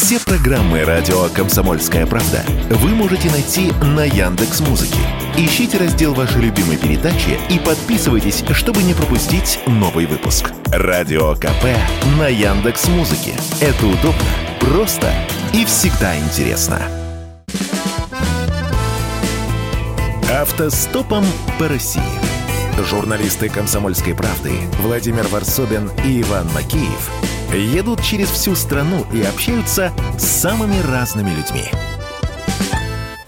Все программы радио Комсомольская правда вы можете найти на Яндекс Музыке. Ищите раздел вашей любимой передачи и подписывайтесь, чтобы не пропустить новый выпуск. Радио КП на Яндекс Музыке. Это удобно, просто и всегда интересно. Автостопом по России. Журналисты «Комсомольской правды» Владимир Варсобин и Иван Макеев едут через всю страну и общаются с самыми разными людьми.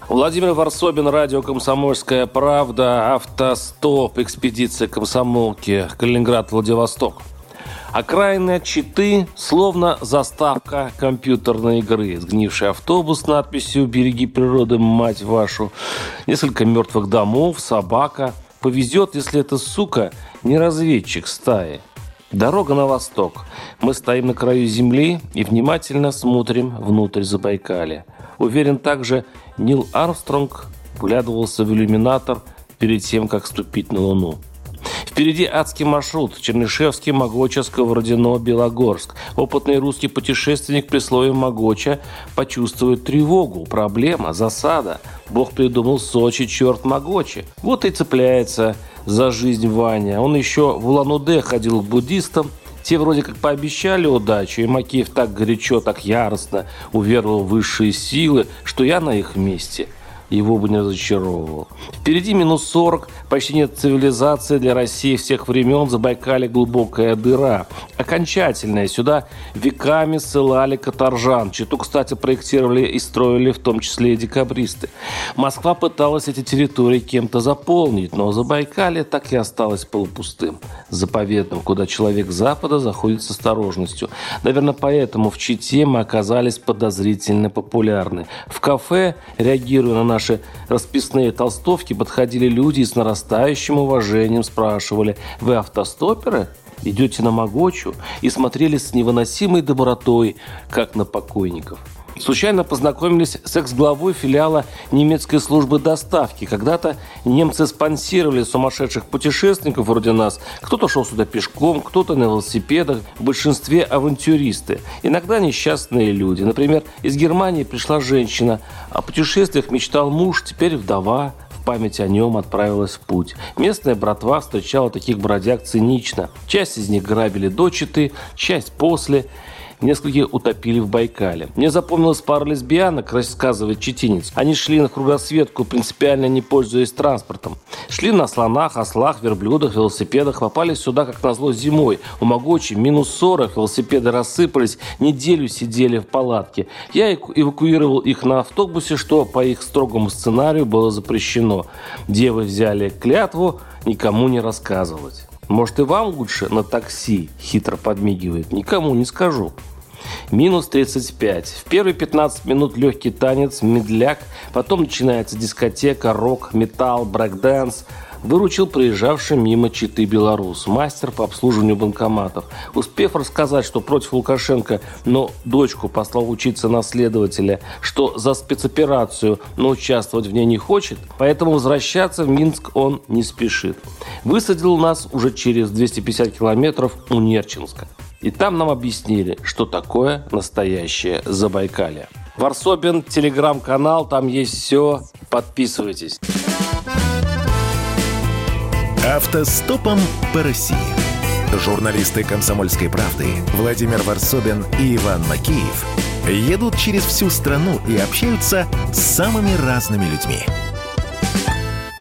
Владимир Варсобин, радио «Комсомольская правда», автостоп, экспедиция комсомолки, Калининград, Владивосток. Окраины Читы словно заставка компьютерной игры. Сгнивший автобус с надписью «Береги природы, мать вашу». Несколько мертвых домов, собака. Повезет, если эта сука не разведчик стаи. Дорога на восток. Мы стоим на краю земли и внимательно смотрим внутрь Забайкалья. Уверен также, Нил Армстронг вглядывался в иллюминатор перед тем, как ступить на Луну. Впереди адский маршрут. Чернышевский, Могоча, Сковородино, Белогорск. Опытный русский путешественник при слове Могоча почувствует тревогу, проблема, засада. Бог придумал Сочи, черт Могочи. Вот и цепляется за жизнь Ваня. Он еще в Улан-Удэ ходил к буддистам, те вроде как пообещали удачу, и Макеев так горячо, так яростно уверовал в высшие силы, что я на их месте – его бы не разочаровывал. Впереди минус 40, почти нет цивилизации для России всех времен, Забайкали глубокая дыра. Окончательная. Сюда веками ссылали каторжан. Читу, кстати, проектировали и строили в том числе и декабристы. Москва пыталась эти территории кем-то заполнить, но Забайкалье так и осталось полупустым, заповедным, куда человек Запада заходит с осторожностью. Наверное, поэтому в Чите мы оказались подозрительно популярны. В кафе, реагируя на наш наши расписные толстовки подходили люди и с нарастающим уважением спрашивали «Вы автостоперы?» идете на Могочу и смотрели с невыносимой добротой, как на покойников – Случайно познакомились с экс-главой филиала немецкой службы доставки. Когда-то немцы спонсировали сумасшедших путешественников вроде нас. Кто-то шел сюда пешком, кто-то на велосипедах. В большинстве авантюристы. Иногда несчастные люди. Например, из Германии пришла женщина. О путешествиях мечтал муж, теперь вдова память о нем отправилась в путь. Местная братва встречала таких бродяг цинично. Часть из них грабили до Читы, часть после нескольких утопили в Байкале. Мне запомнилась пара лесбиянок, рассказывает Четинец. Они шли на кругосветку, принципиально не пользуясь транспортом. Шли на слонах, ослах, верблюдах, велосипедах, попали сюда, как назло, зимой. У Могочи минус 40, велосипеды рассыпались, неделю сидели в палатке. Я эвакуировал их на автобусе, что по их строгому сценарию было запрещено. Девы взяли клятву никому не рассказывать. Может, и вам лучше на такси?» – хитро подмигивает. «Никому не скажу». Минус 35. В первые 15 минут легкий танец, медляк, потом начинается дискотека, рок, металл, брейкдэнс. Выручил проезжавший мимо Читы белорус, мастер по обслуживанию банкоматов. Успев рассказать, что против Лукашенко, но дочку послал учиться на следователя, что за спецоперацию, но участвовать в ней не хочет, поэтому возвращаться в Минск он не спешит. Высадил нас уже через 250 километров у Нерчинска. И там нам объяснили, что такое настоящее Забайкалье. Варсобин, телеграм-канал, там есть все. Подписывайтесь. Автостопом по России. Журналисты «Комсомольской правды» Владимир Варсобин и Иван Макеев едут через всю страну и общаются с самыми разными людьми –